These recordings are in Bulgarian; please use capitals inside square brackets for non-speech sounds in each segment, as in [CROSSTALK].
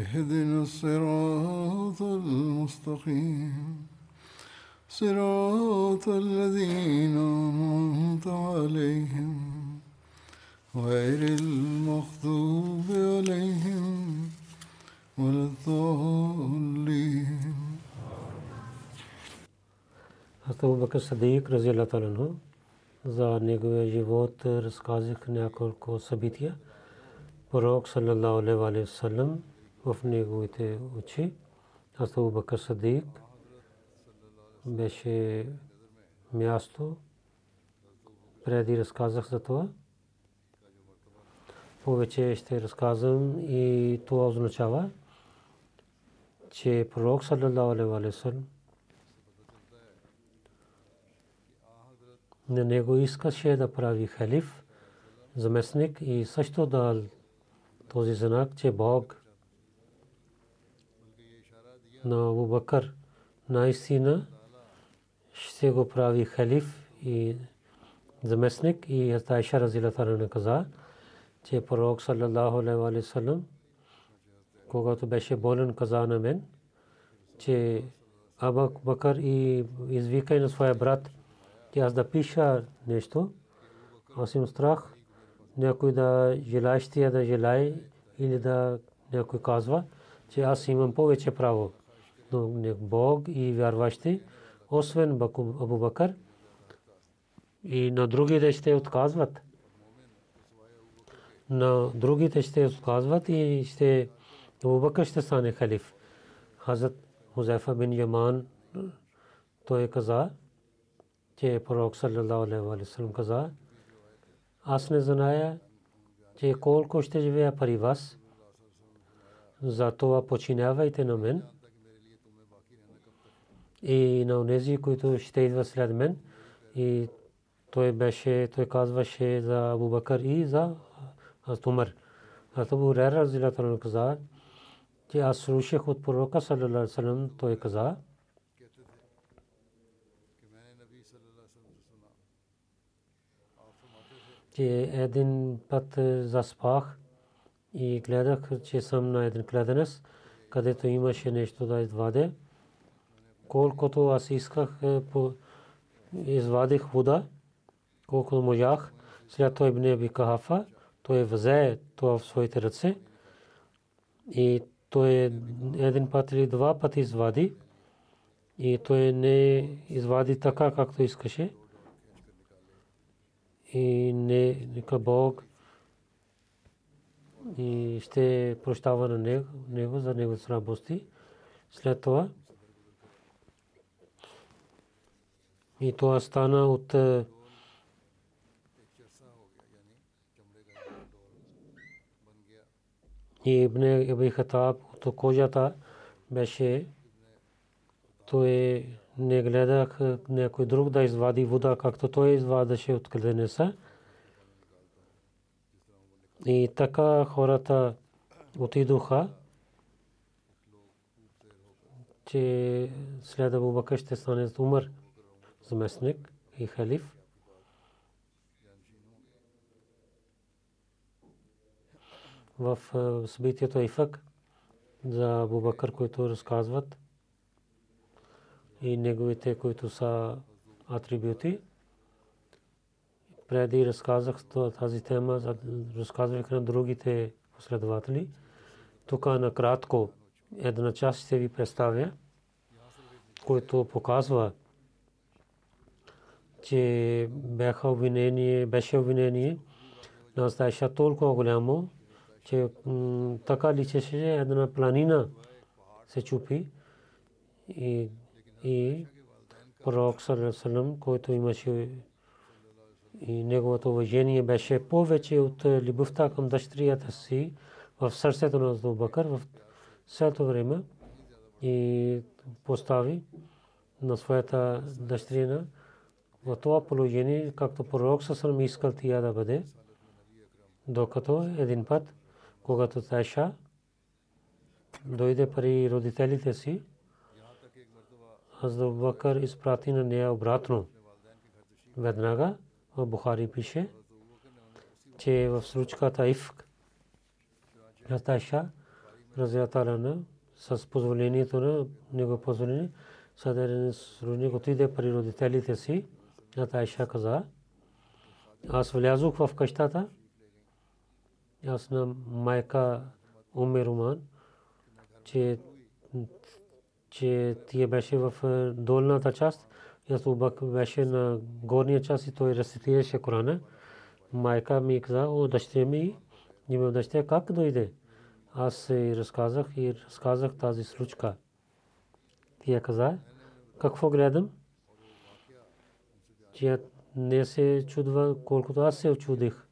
اهدنا الصراط المستقيم. صراط الذين أنعمت عليهم غير المغضوب عليهم ولا الضالين. حضرت بکر صدیق رضی اللہ تعالیٰ عنہ za رسکازک život کو سبیتیا پروک صلی اللہ علیہ وآلہ وسلم в неговите очи. Абу Бакр Садик беше място. Преди разказах за това. Повече ще разказвам и това означава, че пророк саллаллаху алейхи ва саллям на него искаше да прави халиф, заместник и също да този знак, че Бог на Абу Бакър наистина ще го прави халиф и заместник и Айша разилата каза, че пророк саллаллаху алейхи ва саллям когато беше болен каза на мен, че Абу Бакър и извикай на своя брат че аз да пиша нещо, аз имам страх някой да желаещия да желае или да някой казва, че аз имам повече право. Бог и вярващи, освен Абу Бакър, и на другите ще отказват. На другите ще отказват и ще Абу Бакър ще стане халиф. Хазрат Хузайфа бин Яман той каза, че пророк саллаллаху алейхи ва саллям каза аз не зная че колко ще живея при вас затова починявайте на мен и на онези, които ще идват след мен и той беше, той казваше за Абу Бакър и за Умар. Аз Абу Хурайра разилата на каза, че аз слушах от пророка ва саллям, той каза, че един път заспах и гледах, че съм на един кладенец, където имаше нещо да извадя. Колкото аз исках, извадих вода, колкото можах. След това Ибн Аби Кахафа, той взе това в своите ръце и той един път или два пъти извади и той не извади така, както искаше и не нека Бог и ще прощава на него, него за него слабости. След това и това стана от и Ибн Аби Хатаб от кожата беше той не гледах някой друг да извади вода, както той извадаше от кладенеца. И така хората отидоха, че след Абу ще стане Умар заместник и халиф. В събитието Ифак за Абу Бакър, които разказват, и неговите, които са атрибути. Преди разказах тази тема, разказвах на другите последователи. Тук накратко една част ще ви представя, който показва, че бяха обвинение, беше обвинение на Стайша толкова голямо, че така личеше една планина се чупи и, и пророк Салам, който имаше и неговото уважение беше повече от любовта към дъщерята си в сърцето на Абу Бакър в същото време и постави на своята дъщерина в това положение, както пророк Салам искал тя да бъде, докато един път, когато Тайша дойде при родителите си, Хазрат Бакър изпрати на нея обратно. Веднага в Бухари пише, че в случката Ифк Тайша Разияталана с позволението на него позволение съдерен сружник отиде при родителите си. Тайша каза, аз влязох в къщата, аз на майка Уме Руман, че че тия беше в долната част, Бак беше на горния част и той рецитираше Корана. Майка ми каза, о, дъще ми, нима дъще, как дойде? Аз се разказах и разказах тази случка. Тя каза, какво гледам? Тя не се чудва, колкото аз се очудих.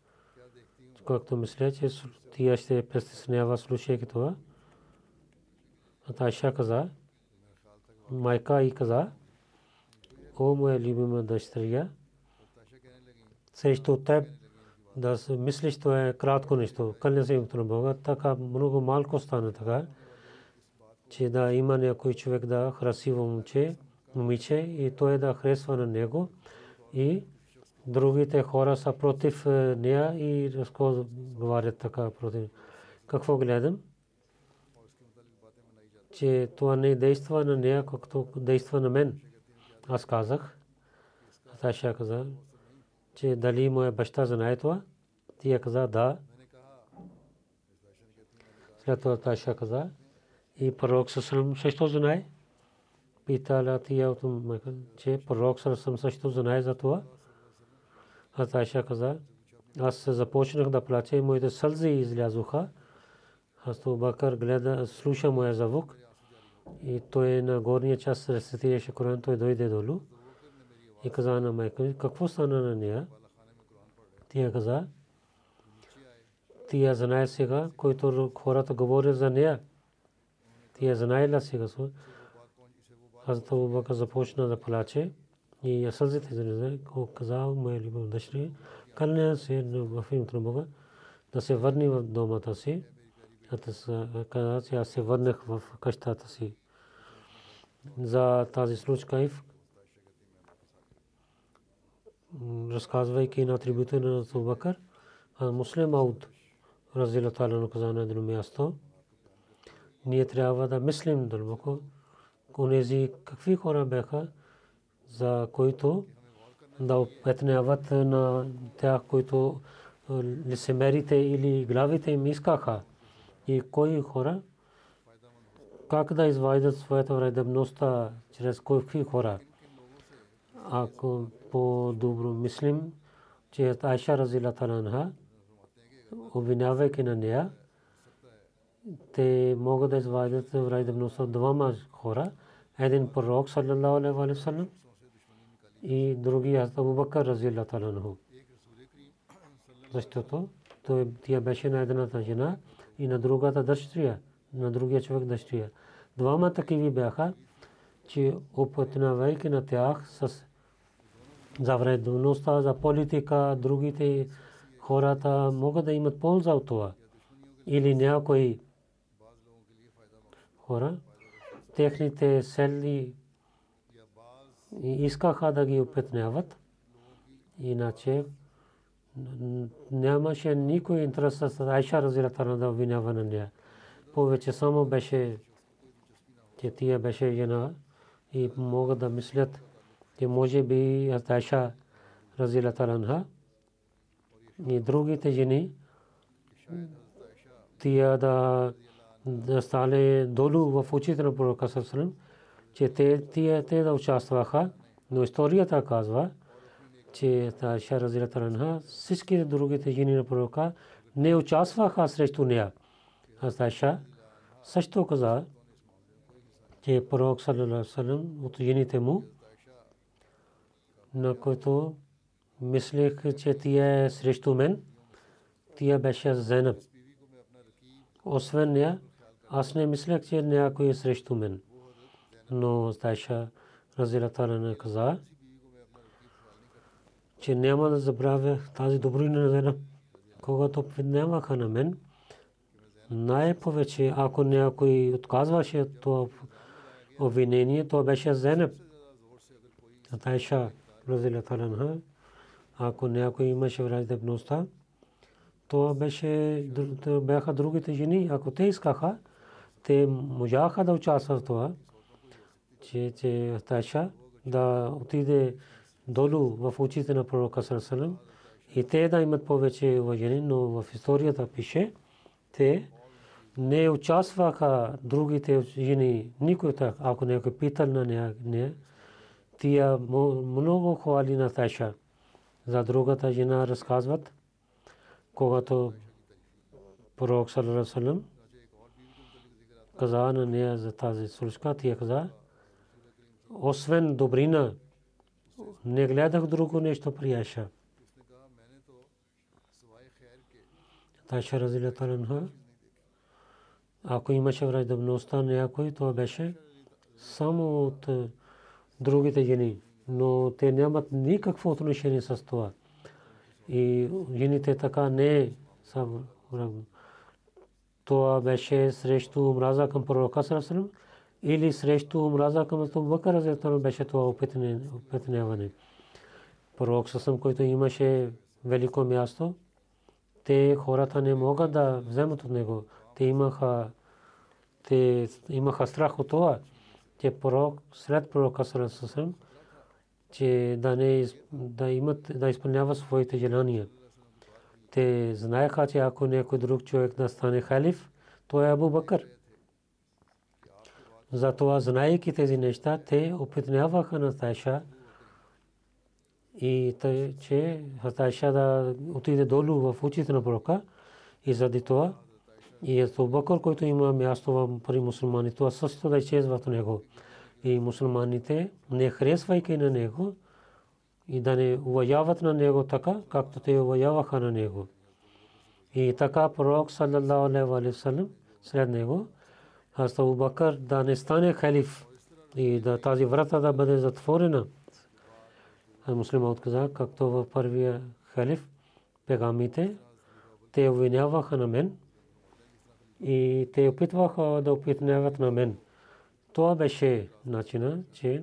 Както мисля, че тя ще престеснява, слушайки това. А Тайша каза, майка и каза, о моя любима дъщеря, срещу теб да мислиш, то е кратко нещо. Кълня се името на Бога, така много малко стана така, че да има някой човек да красиво момче, момиче и той да харесва на него и другите хора са против нея и разговарят така против. Какво гледам? че това не действа на нея, както действа на мен. Аз казах, Аташа каза, че дали моя баща знае това. Тя каза да. След това Аташа каза, и пророк Сасалам също знае. Питала тия от че пророк Сасалам също знае за това. Аташа каза, аз започнах да плача и моите сълзи излязоха. Хасто Бакър гледа, слуша моя звук и той на горния част рецитираше Коран, той дойде долу и каза на майка какво стана на нея? Тя каза, тя знае сега, който хората говорят за нея. Тя знае ли сега? Хазрат Абу Бакър започна да плаче и сълзите излезе, каза, моя любов дъщери, кълня се в името на Бога да се върне в домата си. Каза, че аз се върнах в къщата си за тази случка и разказвайки на атрибута на Абубакър, а муслим Ауд разила тала каза на едно място. Ние трябва да мислим дълбоко, онези какви хора бяха, за които да опетняват на тях, които лицемерите или главите им искаха. И кои хора, как да извадят своята вредебността чрез какви хора. Ако по-добро мислим, че Айша Разила Таранха, обвинявайки на нея, те могат да извадят вредебността от двама хора. Един пророк, саллалаху алейхи ва и другия Абу Бакър Разила Таранху. Защото той тя беше на едната жена и на другата дъщеря на другия човек дъщеря. Двама такива бяха, че опътнавайки на тях с за вредността, за политика, другите хората могат да имат полза от това. Или някои хора, техните сели искаха да ги опетняват. Иначе нямаше никой интерес с Айша Разилатана да обвинява на нея повече само беше, че тия беше жена и могат да мислят, че може би Азайша Разила Таранха и другите жени тия да стане долу в очите на пророка Сърсалем, че те, тия, те да участваха, но историята казва, че Тайша Разилата Ранха, всички другите жени на пророка не участваха срещу нея. Аз Тайша също каза, че пророк Салалалалалалалам от жените му, на който мислех, че тия е срещу мен, тия беше Зенаб. Освен нея, аз не мислех, че някой е срещу мен. Но Тайша Разилата Ранха каза, че няма да забравя тази добрина на. Когато поднемаха на мен, най-повече, ако някой отказваше това обвинение, то беше Зенеб. Атайша, разилата анха, ако някой имаше враждебността, то беше, бяха другите жени. Ако те искаха, те можаха да участват в това, че, че Атайша да отиде долу в очите на пророка Сарасалам и те да имат повече уважение, но в историята пише, те не участваха другите жени, никой так, ако някой питал на нея, тия много хвали на Тайша. За другата жена разказват, когато пророк Салалалалалам каза на нея за тази случка, тя каза, освен добрина, не гледах друго нещо при Айша. Тайша разилата анха ако имаше враждебността някой, това беше само от е, другите жени. Но те нямат никакво отношение с това. И жените така не са Това беше срещу омраза към пророка Сарасалам или срещу омраза към Абу Бакър Разетано беше това опитняване. Пророк Сасам, който имаше велико място, те хората не могат да вземат от него. Те имаха те имаха страх от това, че пророк, след пророка Сарасасам, че да, не, да, имат, да изпълнява своите желания. Те знаеха, че ако някой друг човек да стане халиф, то е Абу Бакър. Затова, знаейки тези неща, те опитняваха на Тайша и тъй, че Тайша да отиде долу в очите на пророка и заради това и Абу Бакър, който има място при мусулманите, това също да изчезва от него. И мусулманите, не харесвайки на него, и да не уважават на него така, както те уважаваха на него. И така пророк саллаллаху алейхи ва салlam след него, Хазрат Абу Бакър да не стане халиф и да тази врата да бъде затворена. А муслимът каза, както в първия халиф, пегамите, те обвиняваха на мен, и те опитваха да опитняват на мен. Това беше начина, че,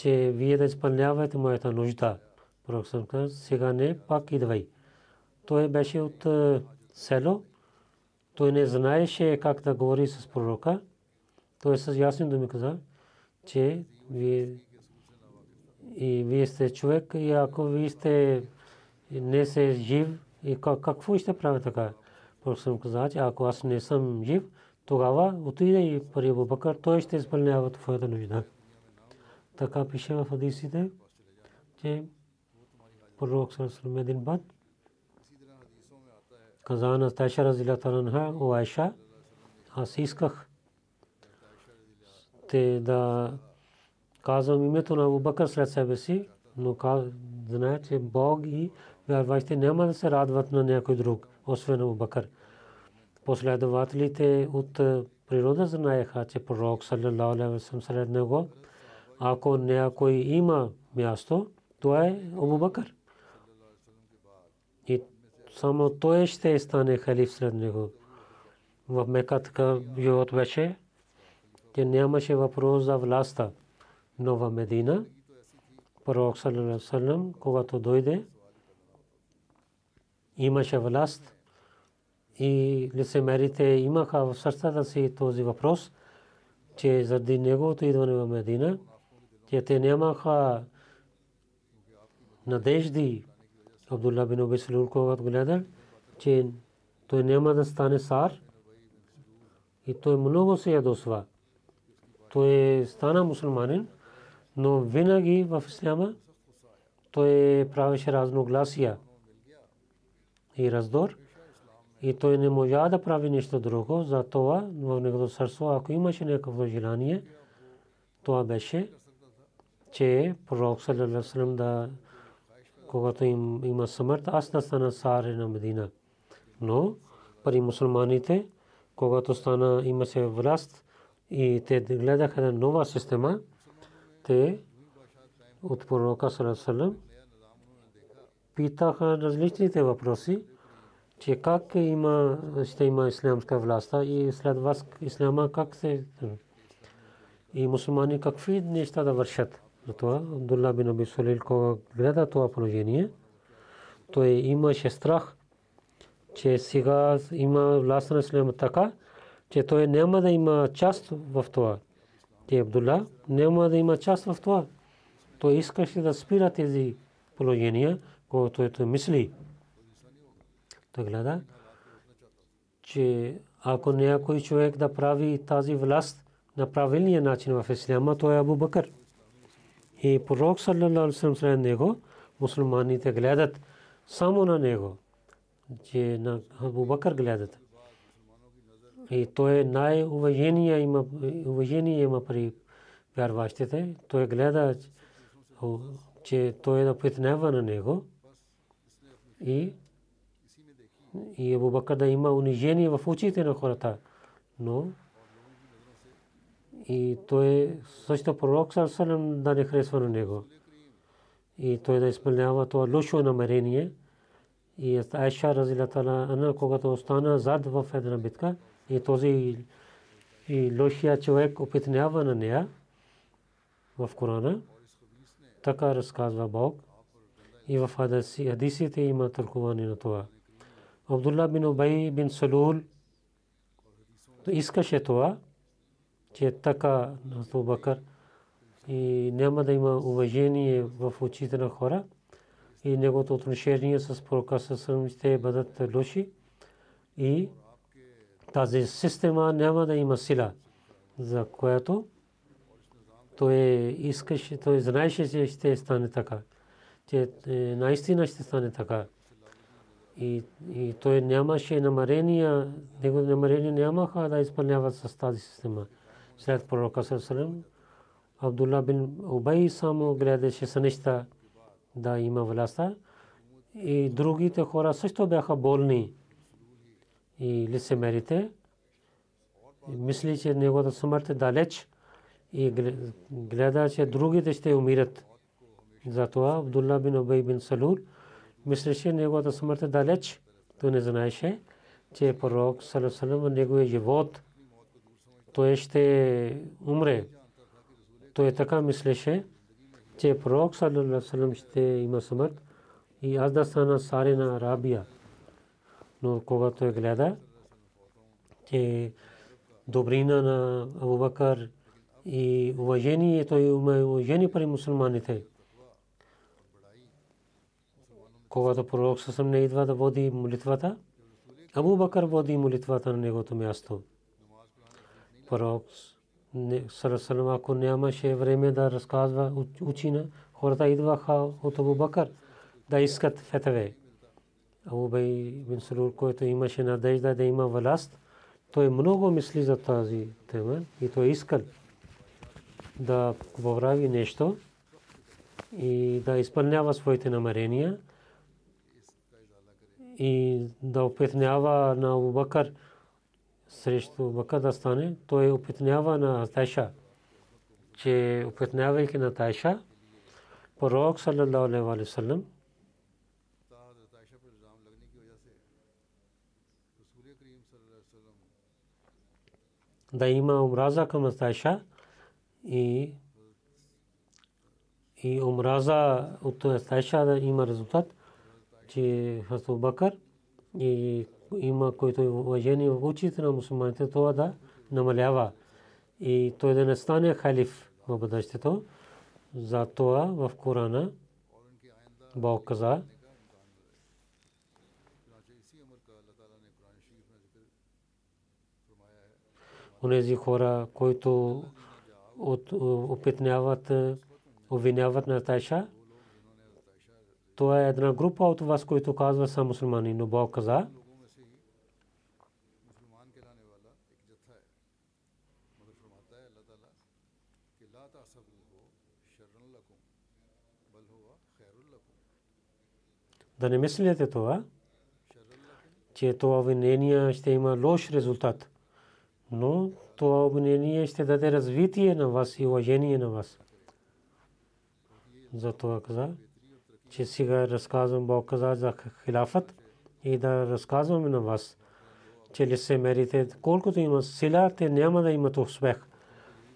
че вие да изпълнявате моята нужда. Пророк съм сега не, пак идвай. Той беше от село. Той не знаеше как да говори с пророка. Той с ясни думи каза, че вие и вие сте човек и ако вие сте не се жив и какво ще правите така? Пророк каза, че ако аз не съм жив, тогава отиде и при Абу Бакър, той ще изпълнява твоята нужда. Така пише в хадисите, че пророк Сърсалам един път каза на Тайша разилата анха, о Айша, аз исках те да казвам името на Абу Бакър след себе си, но знае, че Бог и вярващите няма да се радват на някой друг освен Абу Бакър. Последователите от природа знаеха, че пророк саллалаху ако някой има място, това е Абу. И само той ще стане халиф сред него. в Мека така живот беше, че нямаше въпрос за властта. Но в Медина, пророк Салам, когато дойде, имаше власт и лицемерите имаха в сърцата си този въпрос, че заради неговото идване в Медина, че те нямаха надежди. Абдулла бин Уби Салул, когато гледал, че той няма да стане сар и той много се ядосва. Той стана мусулманин, но винаги в исляма той правеше разногласия и раздор. И той не можа да прави нещо друго, за това в неговото сърце, ако имаше някакво желание, това беше, че пророк саллалаху да когато им има смърт, аз да стана цар на Медина. Но пари мусулманите, когато стана имаше власт и те гледаха на нова система, те от пророка саллалаху питаха различните въпроси, че как има, ще има ислямска власт и след вас исляма как се и мусулмани какви неща да вършат. Затова Абдулла бин Аби Сулил, кога гледа това положение, той имаше страх, че сега има власт на исляма така, че той няма да има част в това. Че Абдулла няма да има част в това. Той искаше да спира тези положения, които той мисли. Той гледа, че ако някой човек да прави тази власт на правилния начин в Исляма, то е Абу Бакър. И пророк саллалаху алейхи него, мусулманите гледат само на него, че на Абу Бакър гледат. И той е най-уважение има, уважение има при вярващите. Той гледа, че той е да притнева на него и и Абу Бакър да има унижение в очите на хората. Но и той също пророк Сарсалам да не харесва на него. И той да изпълнява това лошо намерение. И Айша Разилата Ана, когато остана зад в една битка, и този и лошия човек опитнява на нея в Корана. Така разказва Бог. И в хадисите има тълкуване на това. Абдулла бин Убай бин Салул искаше това, че е така на Бакър и няма да има уважение в очите на хора и неговото отношение с пророка ще бъдат лоши и тази система няма да има сила, за която той искаше, той знаеше, че ще стане така, че е, наистина ще стане така. И, и той нямаше намерения, него намерения нямаха да изпълняват с тази система. След пророка Сърсалем, Абдулла бин Убай само гледаше с неща да има властта. И другите хора също бяха болни. И лицемерите мисли, че неговата смърт е далеч и гледа, че другите ще умират. Затова Абдулла бин Убай бин Салул мислеше неговата смърт е далеч. Той не знаеше, че пророк Салесалем неговия живот той ще умре. Той така мислеше, че пророк Салесалем ще има смърт и аз да стана сари на Арабия. Но когато той гледа, че добрина на Абу Бакър и уважение, той има уважение при мусулманите когато пророк съсъм не идва да води молитвата, Абу Бакър води молитвата на негото място. Пророк Сарасалам, ако нямаше време да разказва учина, хората идваха от Абу Бакър да искат фетаве. Абу Бай бин Салур, който имаше надежда да има власт, той много мисли за тази тема и той искал да поправи нещо и да изпълнява своите намерения и да опитнява на Абу Бакър срещу Бакър да стане, той опитнява на Тайша, че опитнявайки на Тайша, пророк саллям да има омраза към и и омраза от има резултат, че Бакър и има който уважение в очите на мусулманите, това да намалява и той да не стане халиф в бъдещето. За това в Корана Бог каза, онези хора, които опитняват, обвиняват на Тайша. Това е една група от вас, които казва са мусулмани, но Бог каза, да не мислите това, че това обвинение ще има лош резултат но това обвинение ще даде развитие на вас и уважение на вас. Затова каза, че сега разказвам Бог каза за хилафът и да разказваме на вас, че ли се мерите, колкото има сила, те няма да имат успех.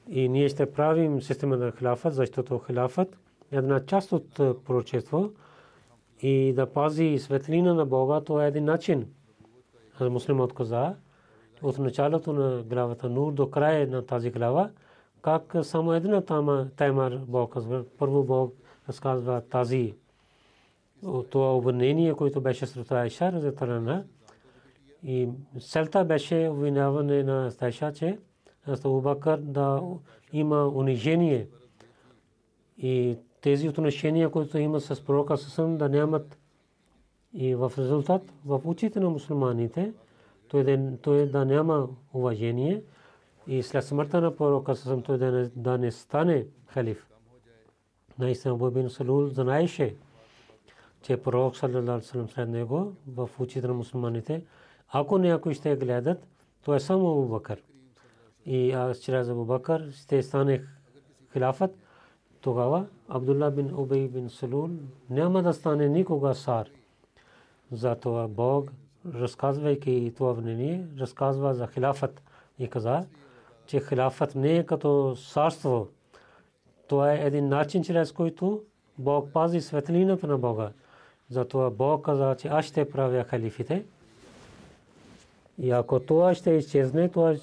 И ние ще правим система на хилафът, защото хилафът е една част от пророчество и да пази светлина на Бога, това е един начин. Муслимът каза, от началото на главата Нур до края на тази глава, как само една тема, тема Бог казва. Първо Бог разказва тази това обвинение, което беше сред Айша, разетарана. И целта беше обвиняване на Айша, че Абу Бакър да има унижение и тези отношения, които има с пророка Сасъм, да нямат и в резултат в очите на мусулманите – той да, той да няма уважение и след смъртта на пророка съм той да не, да не стане халиф. Наистина Абу бин Салул знаеше, че пророк саллалаху тогава Абдулла бин Убей бин Салул няма да стане никога сар. Затова Бог разказвайки това мнение, разказва за хилафът и каза, че хилафът не е като царство. Това е един начин, чрез който Бог пази светлината на Бога. Затова Бог каза, че аз ще правя халифите. И ако това ще изчезне, това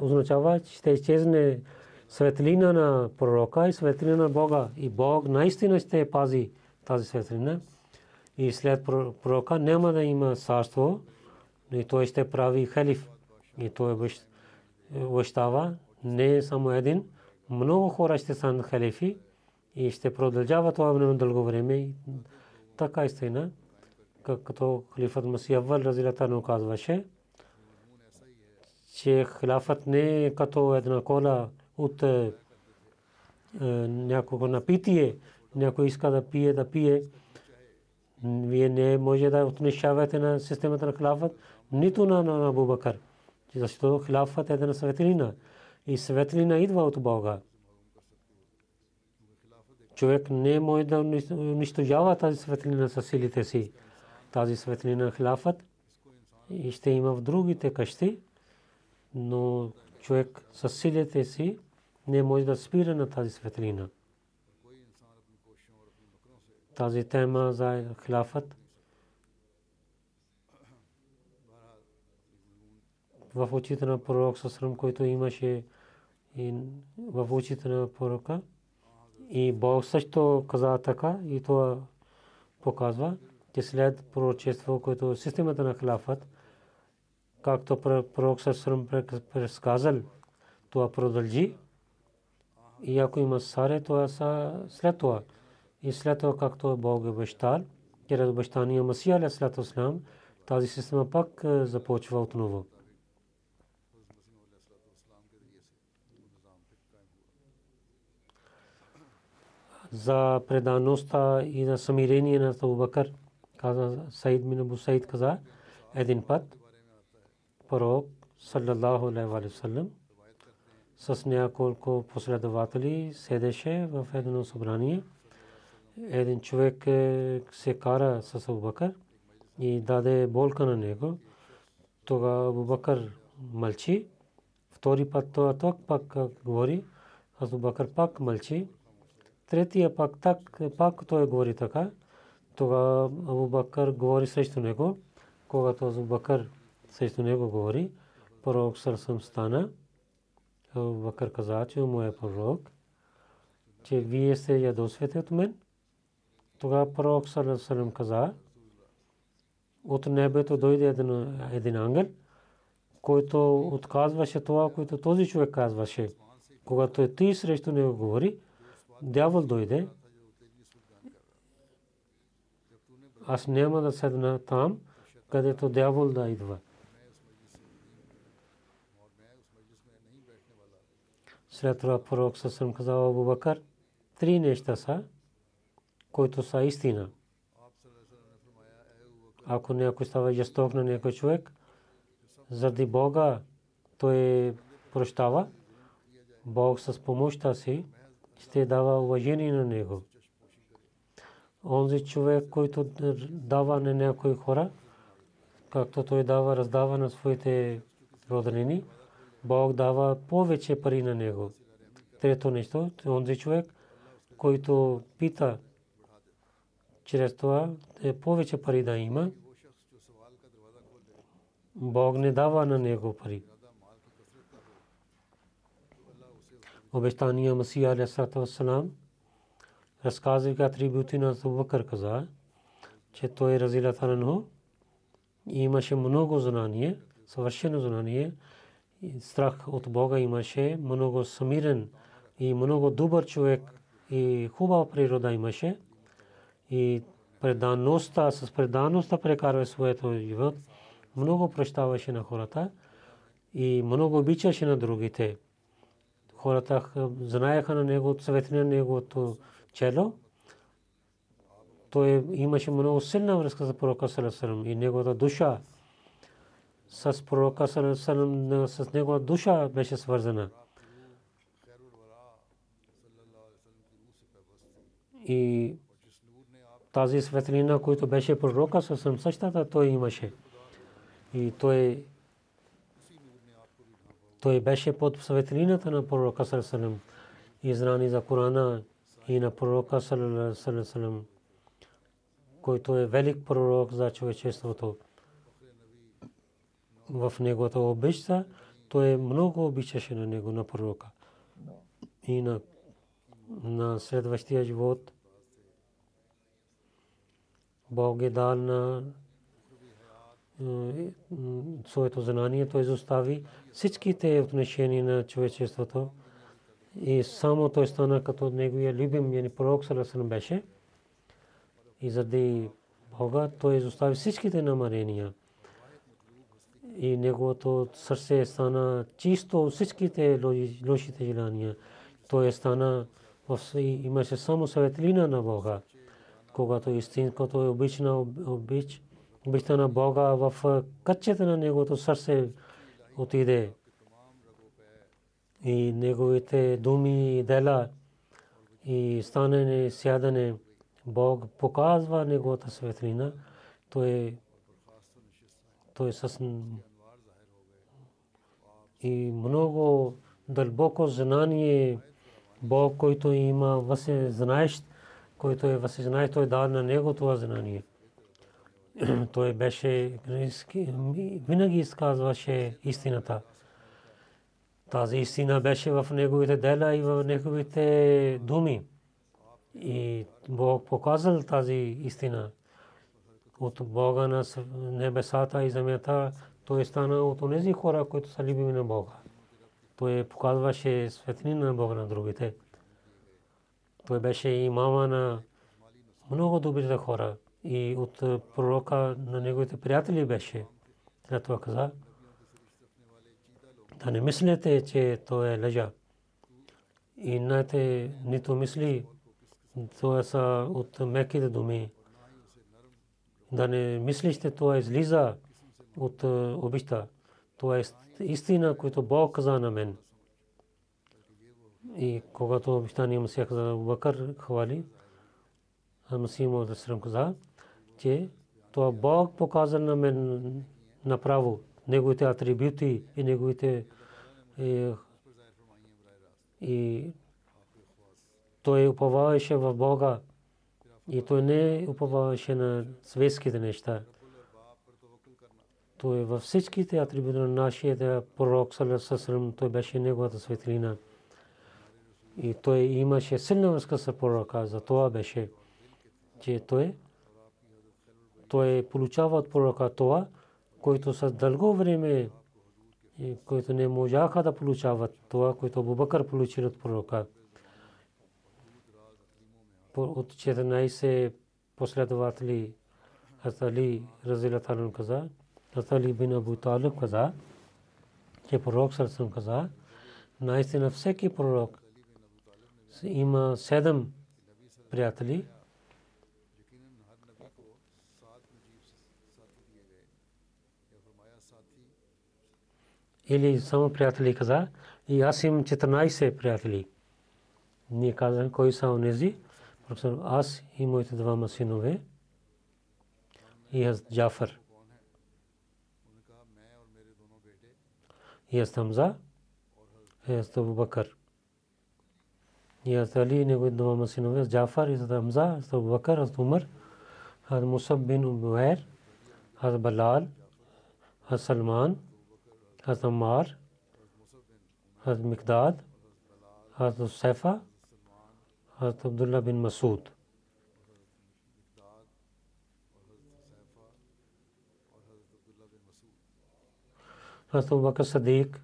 означава, че ще изчезне светлина на пророка и светлина на Бога. И Бог наистина ще пази тази светлина и след пророка няма да има царство, но и той ще прави халиф. И той обещава не само един, много хора ще станат халифи и ще продължава това време дълго време. Така истина, като халифът Масия Вал Разилата казваше, че халифът не е като една кола от е, някого напитие, някой иска да пие, да пие, вие не може да отнешавате на системата на хилафът, нито на Абу Бакър. Защото хилафът е една светлина. И светлина идва от Бога. Човек не може да унищожава тази светлина със силите си. Тази светлина на хилафът и ще има в другите къщи, но човек със силите си не може да спира на тази светлина тази тема за хилафът. В очите на пророк Сасрам, който имаше и в очите на пророка. И Бог също каза така и това показва, че след пророчество, което системата на хилафът, както пророк Сасрам предсказал, това продължи. И ако има саре, това са след това. И след това, както Бог е обещал, чрез обещания Масия Алейхиссалам, тази система пак започва отново. за предаността и за самирение на Абу Бакър. Каза Саид мин Абу Саид каза един път пророк саллаллаху алейхи ва саллям с няколко последователи седеше в едно събрание един човек е, се кара с Абубакър и даде болка на него. Тога Абубакър мълчи. Втори път той пак пак говори, Азу Бакър пак мълчи. Третия пак так, пак той говори така. Тогава Абу Бакър говори срещу него. Когато Азу Бакър срещу него говори, пророк Сърсъм стана. Бакър каза, че му е пророк, че вие се ядосвете от мен. Тогава пророк Сърсъм каза, от небето дойде един, един ангел, който отказваше това, което този човек казваше. Когато ти срещу него говори, дявол дойде. Аз няма да седна там, където дявол да идва. Това пророк съм казал Абу Бакър, три неща са, които са истина. Ако някой става жесток на някой човек, заради Бога той прощава, Бог с помощта си ще дава уважение на него. Онзи човек, който дава на някои хора, както той дава, раздава на своите роднини, Бог дава повече пари на него. Трето нещо, онзи човек, който пита чрез това е повече пари да има, Бог не дава на него пари. Обещания Масия Вассалам разказвайки атрибути на Абу Бакър каза, че той разила таранху имаше много знание, съвършено знание, страх от Бога имаше, много самирен и много добър човек и хубава природа имаше и предаността, с предаността прекарва своето живот, много прощаваше на хората и много обичаше на другите. Хората знаеха на него, светлина на неговото чело. Той имаше много силна връзка с пророка Салесалам и неговата душа с пророка Салесалам, с негова душа беше свързана. И тази светлина, която беше пророка, съвсем същата той имаше. И той той беше под светлината на пророка Салесалам и за Корана и на пророка Салесалам, който е велик пророк за човечеството. В неговата обичта той много обичаше на него, на пророка. И на, на следващия живот – Бог е дал на своето знание, той изостави всичките отношения на човечеството. И само той стана като неговия любим яни пророк Саласан беше. И заради Бога той изостави всичките намерения и неговото сърце стана чисто всичките лошите желания. Той стана имаше само светлина на Бога когато истинското е обична обич, обичта на Бога в кътчета на Неговото сърце отиде. И Неговите думи и дела и станене, сядане, Бог показва Неговата светлина. Той той с и много дълбоко знание Бог, който има, въсе знаещ който е възсъзнае, той дава на него това знание. [CLEARS THROAT] той беше винаги изказваше истината. Тази истина беше в неговите дела и в неговите думи. И Бог показал тази истина. От Бога на небесата и земята той стана от тези хора, които са любими на Бога. Той показваше светлина на Бога на другите. Той беше имама на много добрите хора и от пророка на неговите приятели беше. След това каза, да не мислите, че той е лъжа. И найте нито мисли, това са от меките думи. Да не мислите, това излиза от обичта. Това е истина, която Бог каза на мен. И когато обещания Масия каза Бакър хвали, Масия му да срам каза, че това Бог показа на мен направо неговите атрибути и неговите И, и той уповаваше в Бога и той не уповаваше на светските неща. Той във всичките атрибути на нашия пророк Салесасрам, той беше неговата светлина. И той имаше силна връзка с пророка, за това беше, че той той получава от пророка това, който с дълго време, който не можаха да получават това, което Бубакър получил от пророка. От 14 последователи Хазали Разилаталун каза, Хазали бин Абу Талиб каза, че пророк Сърсъм каза, наистина всеки пророк има седем приятели, или само приятели каза, и аз имам 14 приятели. Ние казахме, кои са онези? Аз и моите двама синове и аз Джафър. یس حمزہ استطف البکر یہ استع علی نے کوئی دو مسین جعفر عزر حمزہ اسطف بکر حضرت عمر حضر مصب بن عبیر حضر بلال حض سلمان حضمار از مقداد حضر الصیفہ حضرت عبداللہ بن مسعود حضرت بکر صدیق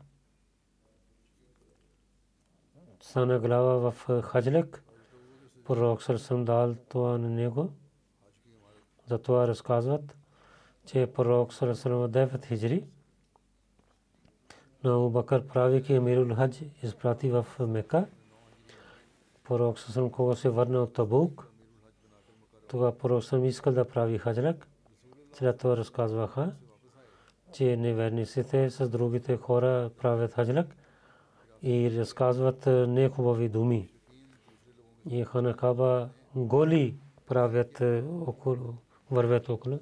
стана глава в Хаджлек. Пророк Сърсъм дал това на него. Затова разказват, че пророк Сърсъм 9 хиджри на Абу Бакър правейки Амирул Хадж изпрати в Мека. Пророк Сасам кога се върна от Табук, тогава пророк Сасам искал да прави хаджрак. След това разказваха, че неверниците с другите хора правят хаджрак и разказват нехубави думи. И хана Каба голи правят около, вървят около.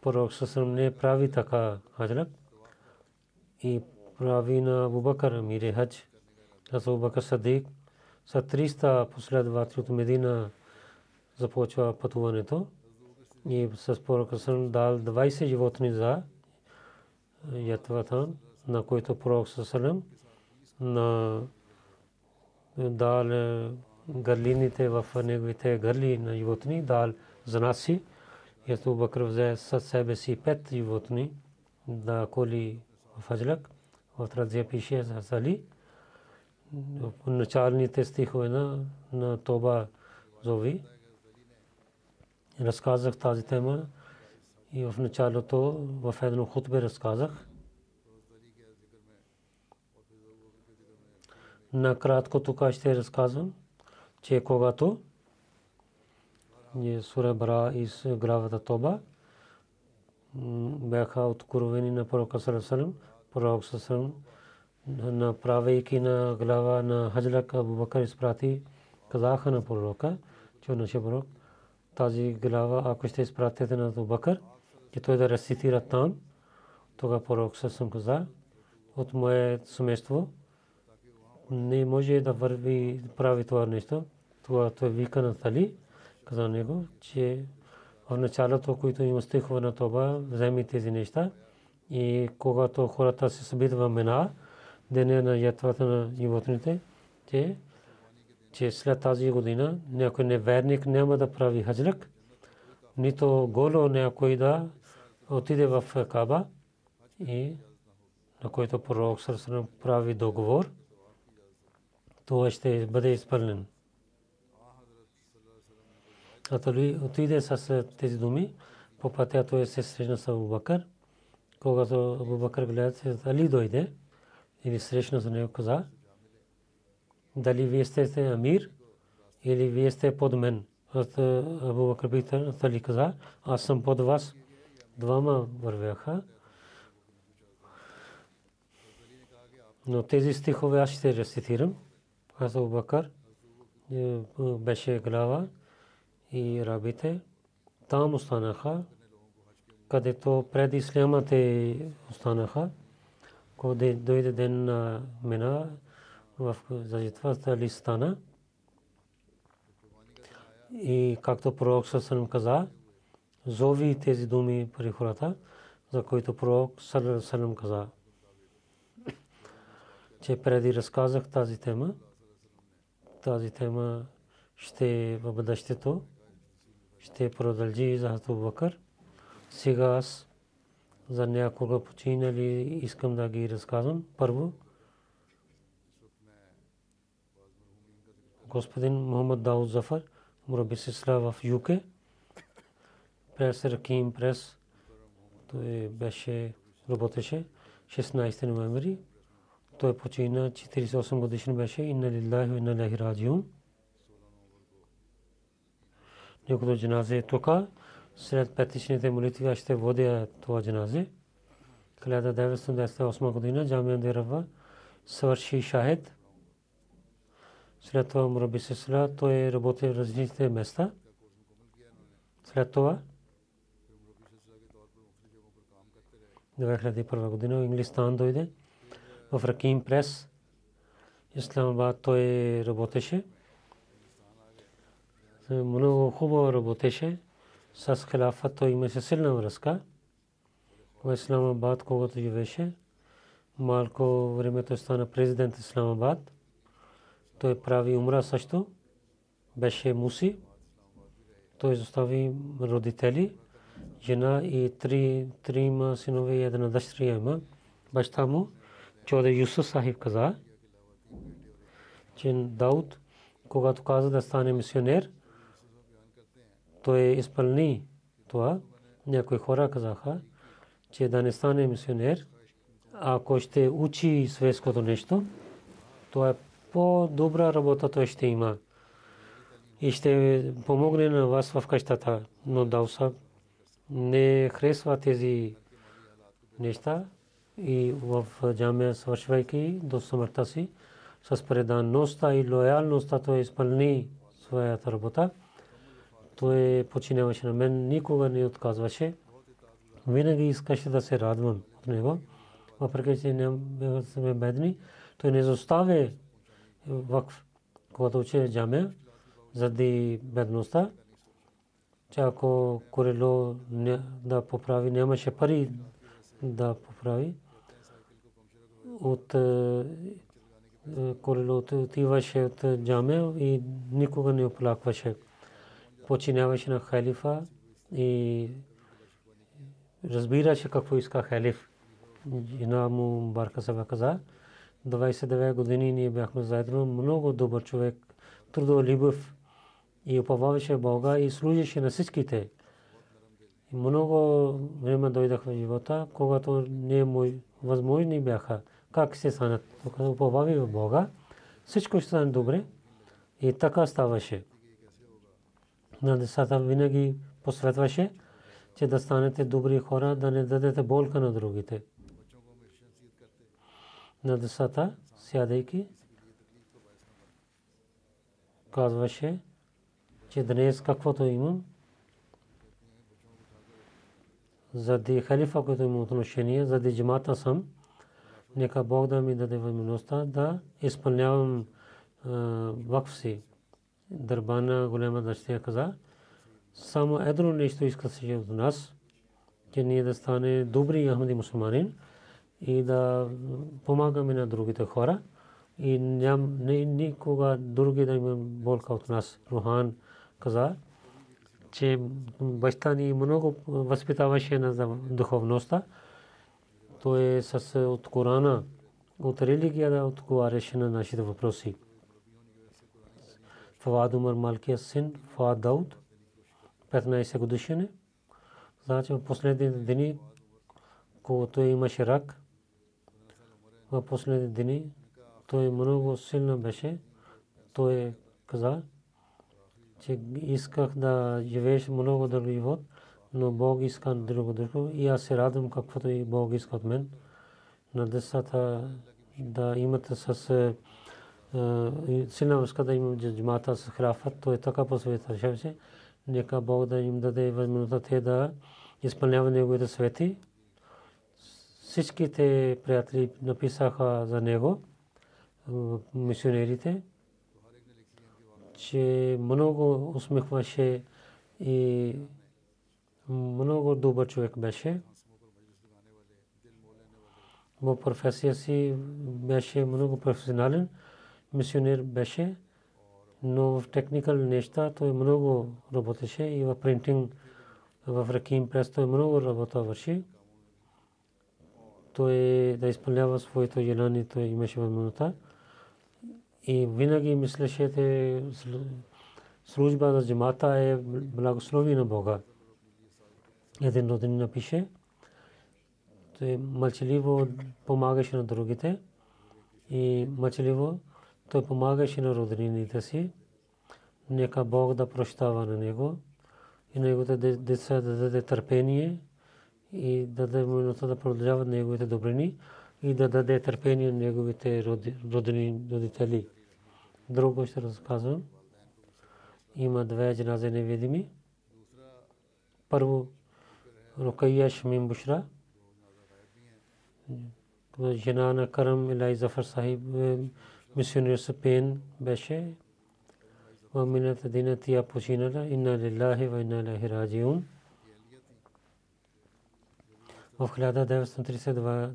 Пророк Сасам не прави така хаджрак. И прави на Абубакър Амир Хадж, Абу Бакър Садик, са 300 последователи от Медина започва пътуването и с пророка съм дал 20 животни за ятвата, на който пророк Салам на дал гърлините в неговите гърли на животни, дал за нас си. И Абу Бакър взе със себе си пет животни да коли в Аджлак в Радзия пише за Сали. В началните стихове на, на Тоба Зови. Разказах тази тема и в началото в едно хутбе разказах. Накратко тук ще разказвам, че когато Сура Бара из главата Тоба бяха откровени на пророка Салесалем, пророк Сасрам, направейки на глава на Хаджлак Абу Бакър изпрати, казаха на пророка, че нашия пророк, тази глава, ако ще изпратите на Абу Бакър, че той да рецитира там, тогава пророк Сасрам каза, от мое семейство не може да върви прави това нещо. Това той вика на Тали, каза него, че в началото, които има стихове на това, вземи тези неща и когато хората се събират в Мена, деня на ятвата на животните, че, че след тази година някой неверник няма да прави хаджлак, нито голо някой да отиде в Каба и на който пророк Сърсърм прави договор, това ще бъде изпълнен. А той отиде с тези думи, по пътя той се срещна с Абубакър когато Абу Бакър гледа, Али дойде или срещна за него каза, дали вие сте амир или вие сте под мен. Абу Бакър пита, Али каза, аз съм под вас. Двама вървяха. Но тези стихове аз ще рецитирам. Аз Бакър е, беше глава и рабите. Там останаха където пред исляма те останаха, Когато дойде ден на Мина в за ли стана. И както пророк Сасалам каза, зови тези думи при хората, за които пророк Сасалам каза. Че преди разказах тази тема, тази тема ще в бъдещето ще продължи за Хату Бакър. Сега аз за някога починали искам да ги разказвам. Първо, господин Мухаммад Дауд Зафар, Мураби Сисла в ЮКЕ, прес Раким прес, той беше, работеше 16 ноември. Той почина 48 годишен беше. Инна лиллахи инна илайхи раджиун. Неговото джаназе е тук. След петичните молитви аз ще водя това джаназе. 1998 година Джамия Дерава свърши шахед. След това Мураби Сесла той работи в различните места. След това 2001 година Инглистан дойде в Раким Прес. Исламабад той работеше. Много хубаво работеше. С хилафа той имаше силна връзка. В Исламабад, когато живеше, малко времето стана президент Исламабад. Той прави умра също. Беше муси. Той застави родители, жена и три, трима синове и една дъщеря има. Баща му, Чоде Юсуф Сахиб каза, че Дауд, когато каза да стане мисионер, той изпълни това. Някои хора казаха, че да не стане мисионер, ако ще учи светското нещо, то е по-добра работа той ще има. И ще помогне на вас в къщата. Но Дауса не харесва тези неща и в джамия свършвайки до смъртта си с преданността и лоялността той изпълни своята работа. Той починяваше на мен, никога не отказваше. Винаги искаше да се радвам от него. Въпреки, че не сме бедни, той не заставя вакф, когато учи джамия, заради бедността. Че ако корело да поправи, нямаше пари да поправи. От корело отиваше от джамия и никога не оплакваше починяваше на халифа и разбираше какво иска халиф. Жена му Барка Саба каза, 29 години ние бяхме заедно, много добър човек, трудолюбив и уповаваше Бога и служеше на всичките. Много време дойдах в живота, когато не мой възможни бяха. Как се станат? Когато уповави в Бога, всичко ще стане добре. И така ставаше на децата винаги посветваше, че да станете добри хора, да не дадете болка на другите. На децата, сядайки, казваше, че днес каквото имам, заради халифа, който има отношение, заради джамата съм, нека Бог да ми даде възможността да изпълнявам вакф си. Дърбана голяма дъщеря каза, само едно нещо иска се от нас, че ние да стане добри ахмади мусулманин и да помагаме на другите хора и ням, не, никога други да има болка от нас. Рухан каза, че баща ни много възпитаваше на духовността. Той е с от Корана, от религия да отговаряше на нашите въпроси. Фавад Умар Малкия син, Фавад Дауд, 15 годишен. Значи в последните дни, когато имаше рак, в последните дни той много силно беше. Той каза, че исках да живееш много дълго живот, но Бог иска друго друго и аз се радвам каквото и Бог иска от мен. На децата да имате с силна връзка да имам джамата с храфат, той така посветва се. Нека Бог да им даде възможността те да изпълняват неговите свети. всичките приятели написаха за него, мисионерите, че много усмихваше и много добър човек беше. В професия си беше много професионален, мисионер беше, но в техникал неща той много работеше и в принтинг в Раким прес той много работа върши. Той да изпълнява своето желание, той имаше възможността. И винаги мислеше, че служба за джамата е благослови на Бога. Един родин напише, той мълчаливо помагаше на другите и мълчаливо той помагаше на роднините си. Нека Бог да прощава на него и неговите деца да даде търпение и да даде да продължават неговите добрини и да даде търпение на неговите родни родители. Друго ще разказвам. Има две джанази невидими. Първо Рукайя Шамим Бушра, жена на Карам Илай Зафар Сахиб, е, мисионер Спен беше. В мината дина тя починала. Инна лилахи ва инна лахи раджиун. В 1932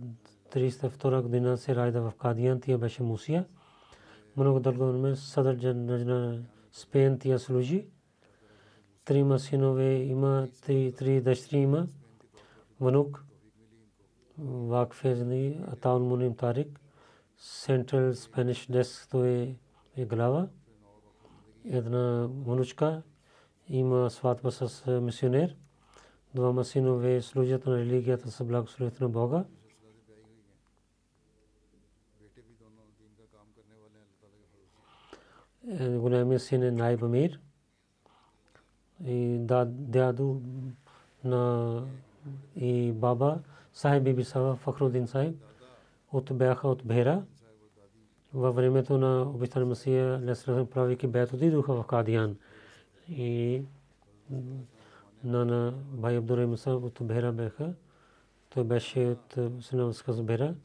година се ражда в Кадиян, тя беше Мусия. Много дълго време съдър на Спейн тя служи. Трима синове има, три дъщери има. Внук Вакфезни Атаун Муним Тарик. Централ Спаниш Деск то е глава една внучка има сватба с мисионер. Двама синове служат на религията с благословението на Бога. Големия син е Найб Амир и дядо на и баба Сахиб Биби Сава Фахрудин Сахиб от бяха от Бхера във времето на обичан Масия Лесрам прави ки бет отидоха в Кадиян и на на Бай Абдур Муса от Бера беха той беше от сина с Бера.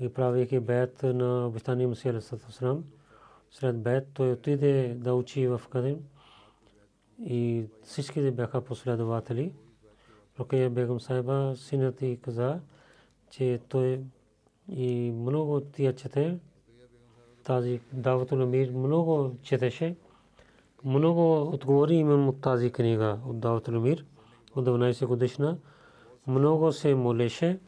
И прави ки бет на обичан Масия Лесрам след бет той отиде да учи в Кадин и всички бяха последователи Рукая Бегам Сайба синът и каза че той и много тия чете. Тази давато на мир много четеше. Много отговори имам от тази книга от давато на мир от 12 годишна. Много се молеше.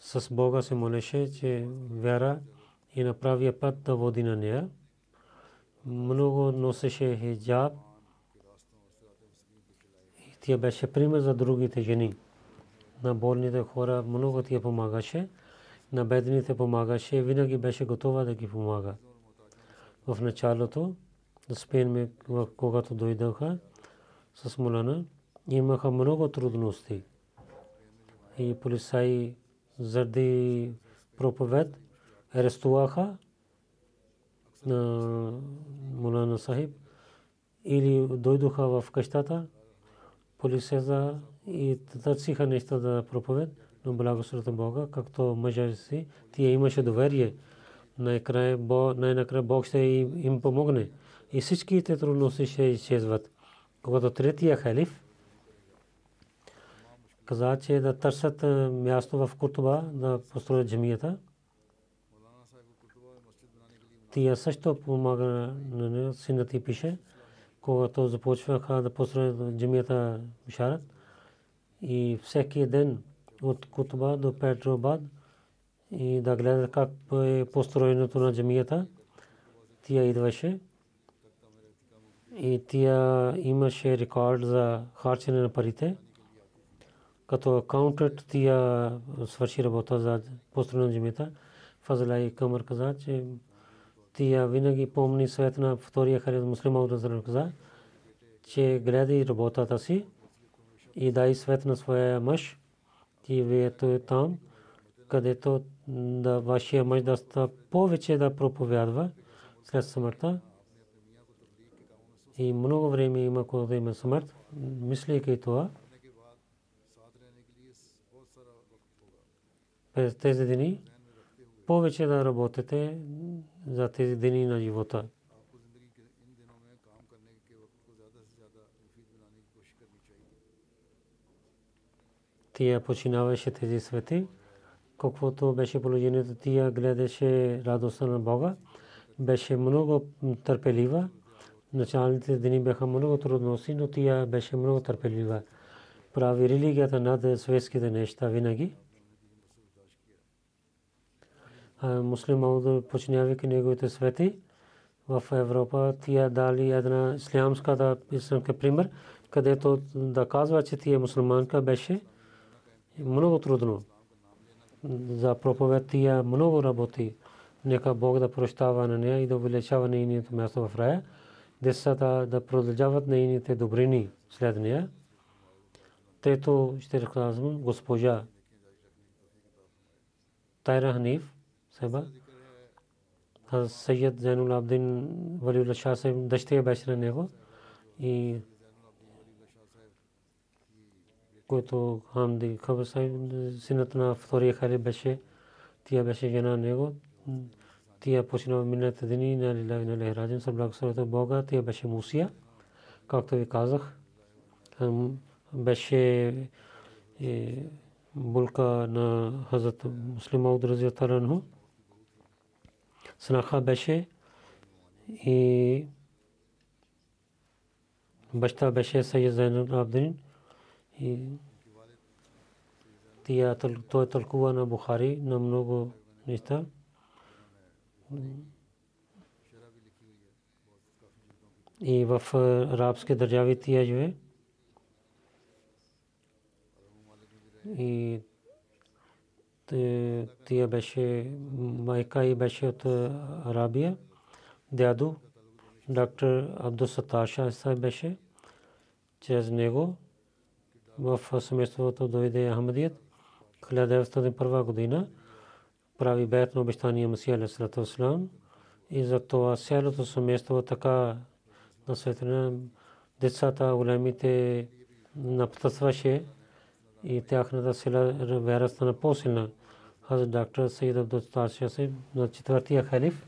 С Бога се молеше, че вяра и на правия път да води на нея. Много носеше хиджаб. Тя беше пример за другите жени на болните хора много ти помагаше, на бедните помагаше, винаги беше готова да ги помага. В началото, Спейн когато дойдоха с Мулана, имаха много трудности. И полицаи заради проповед арестуваха на Мулана Сахиб или дойдоха в къщата, полицията и търсиха неща да проповед, но благословата Бога, както мъжа си, тия имаше доверие. Най-накрая Бог ще им помогне. И всичките трудности ще изчезват. Когато третия халиф каза, че да търсят място в Кутуба да построят джамията, тия също помага на нея, синът ти пише, когато започваха да построят джамията Бишарат, и всеки ден от Кутба до Петробад и да гледа как е построенето на джамията. Тя идваше и тя имаше рекорд за харчене на парите. Като акаунтът тя свърши работа за построена джамията. Фазла и Камър каза, че тя винаги помни свет на втория харид муслима каза, че гледа и работата си и дай свет на своя мъж, ти вие е там, където да вашия мъж да ста повече да проповядва след смъртта. И много време има, когато има смърт, мислейки това, през тези дни повече да работите за тези дни на живота. Тия починаваше тези свети, каквото беше положението, тия гледаше радостта на Бога, беше много търпелива. Началните дни бяха много трудности, но тия беше много търпелива. Прави религията над светските неща винаги. Муслим Мауд починявайки неговите свети в Европа, тия дали една ислямска да исламска пример, където да казва, че тия мусулманка беше много трудно. За проповед тия много работи. Нека Бог да прощава на нея и да увеличава нейното място в рая. Децата да продължават нейните добрини след нея. Трето ще разказвам госпожа Тайра Ханиф Себа. Съйед Зайнул Абдин Валиула Шах Сайб дъщеря беше на него и който Хамди Хабр Сайб синът на втория халиф беше тия беше жена на него тия почина в миналите дни на Лилави на Лехраджин са благословите Бога тия беше Мусия както ви казах беше е, булка на Хазрат Муслим Мауд Разиятаранху снаха беше и баща беше Сайед Зайнул Абдин и тия той тълкува на Бухари на много неща. И в арабски държави тия живе. И тия беше майка и беше от Арабия. Дядо, доктор Абдул Саташа беше чрез него в семейството дойде Ахмадият 1901 година прави бейт на обещания Масия Алисалату и за това цялото семейство така на светлина децата, големите напътстваше и тяхната сила вера стана по-силна. Хаз доктор Саид Абдул Ташия се на четвъртия халиф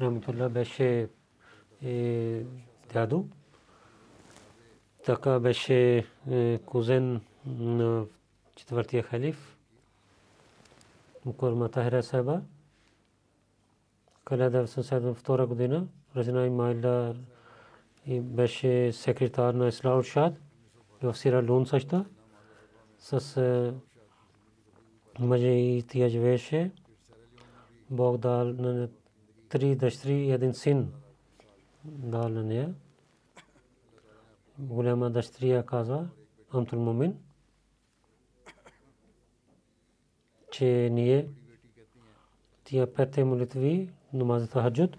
Рамтулла беше дядо. Така беше кузен на четвъртия халиф Мукурма Тахира Саба. Каля втора година Разина Имайла беше секретар на Ислам Шад Лун също с мъже и тия живееше. Бог дал на три дъщери и един син дал на нея. Голяма дъщеря казва, Амтул Мумин, че ние тия пете молитви, намаза тахаджуд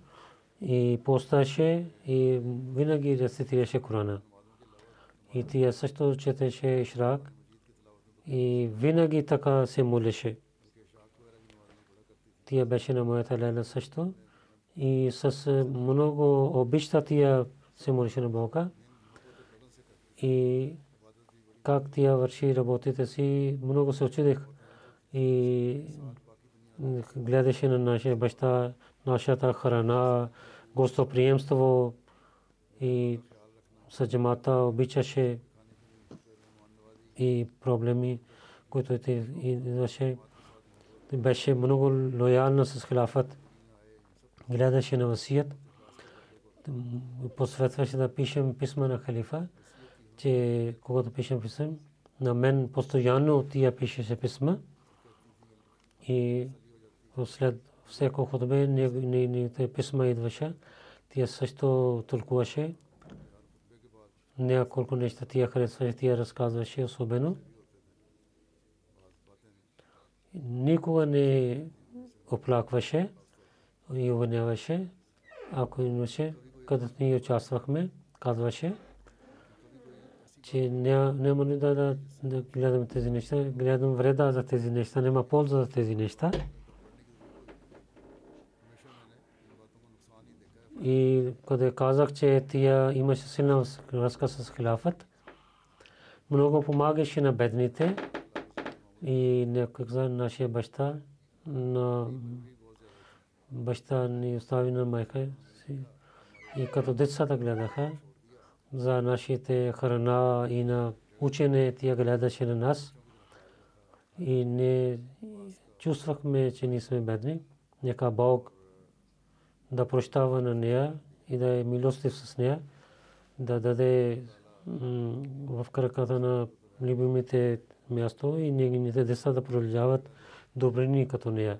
и посташе и винаги рецитираше Корана. И тия също четеше Ишрак и винаги така се молеше. Тия беше на моята леля също и с много обичта тия се молеше на Бога и как тя върши работите си, много се очудих и гледаше на нашия баща, нашата храна, гостоприемство и съджамата обичаше и проблеми, които идваше. Беше много лоялна с хилафът. Гледаше на васият. Посветваше да пишем писма на халифа че когато пишем писма, на мен постоянно тия пишеше писма и след всеко ходбе нейните писма идваше, тия също тълкуваше. Няколко неща тия харесваше, тия разказваше особено. Никога не оплакваше и увиняваше, ако имаше, където ние участвахме, казваше че няма не да, да, да гледам тези неща, гледам вреда за тези неща, няма полза за тези неща. И къде казах, че тия имаше силна връзка с хилафът, много помагаше на бедните И не каза нашия баща, на баща ни остави на майка си. И като децата гледаха за нашите храна и на учене, тя гледаше на нас. И не чувствахме, че ние сме бедни. Нека Бог да прощава на нея и да е милостив с нея, да даде в краката на любимите място и нейните деца да продължават добрини като нея.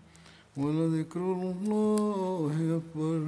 ولذكر الله أكبر.